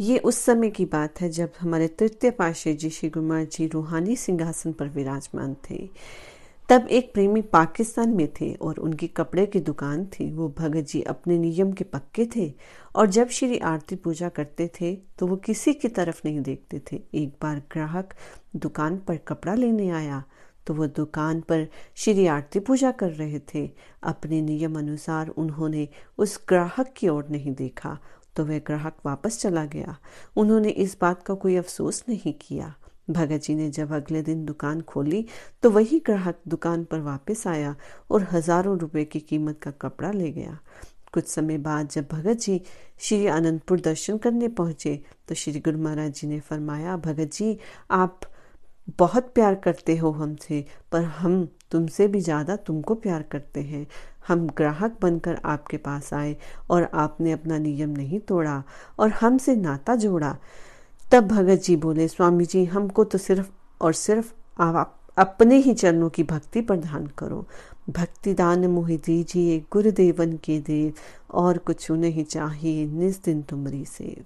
ये उस समय की बात है जब हमारे तृतीय पाशे जी श्री गुरुमार जी रूहानी सिंहासन पर विराजमान थे। तब एक प्रेमी पाकिस्तान में थे और उनकी कपड़े की दुकान थी। वो भगत जी अपने नियम के पक्के थे और जब श्री आरती पूजा करते थे तो वो किसी की तरफ़ नहीं देखते थे। एक बार ग्राहक दुकान पर कपड़ा लेने आया तो वो दुकान पर श्री आरती पूजा कर रहे थे। अपने नियम अनुसार उन्होंने उस ग्राहक की ओर नहीं देखा। तो वह ग्राहक वापस चला गया। उन्होंने इस बात का कोई अफसोस नहीं किया। भगत जी ने जब अगले दिन दुकान खोली तो वही ग्राहक दुकान पर वापस आया और हज़ारों रुपए की कीमत का कपड़ा ले गया। कुछ समय बाद जब भगत जी श्री आनंदपुर दर्शन करने पहुँचे तो श्री गुरु महाराज जी ने फरमाया, भगत जी, आप बहुत प्यार करते हो हमसे, पर हम तुमसे भी ज़्यादा तुमको प्यार करते हैं। हम ग्राहक बनकर आपके पास आए और आपने अपना नियम नहीं तोड़ा और हमसे नाता जोड़ा। तब भगत जी बोले, स्वामी जी, हमको तो सिर्फ़ और सिर्फ़ आप, अपने ही चरणों की भक्ति प्रदान करो। भक्ति दान मोहि दीजिए, गुरुदेवन के देव, और कुछ नहीं चाहिए निस दिन तुमरी सेव।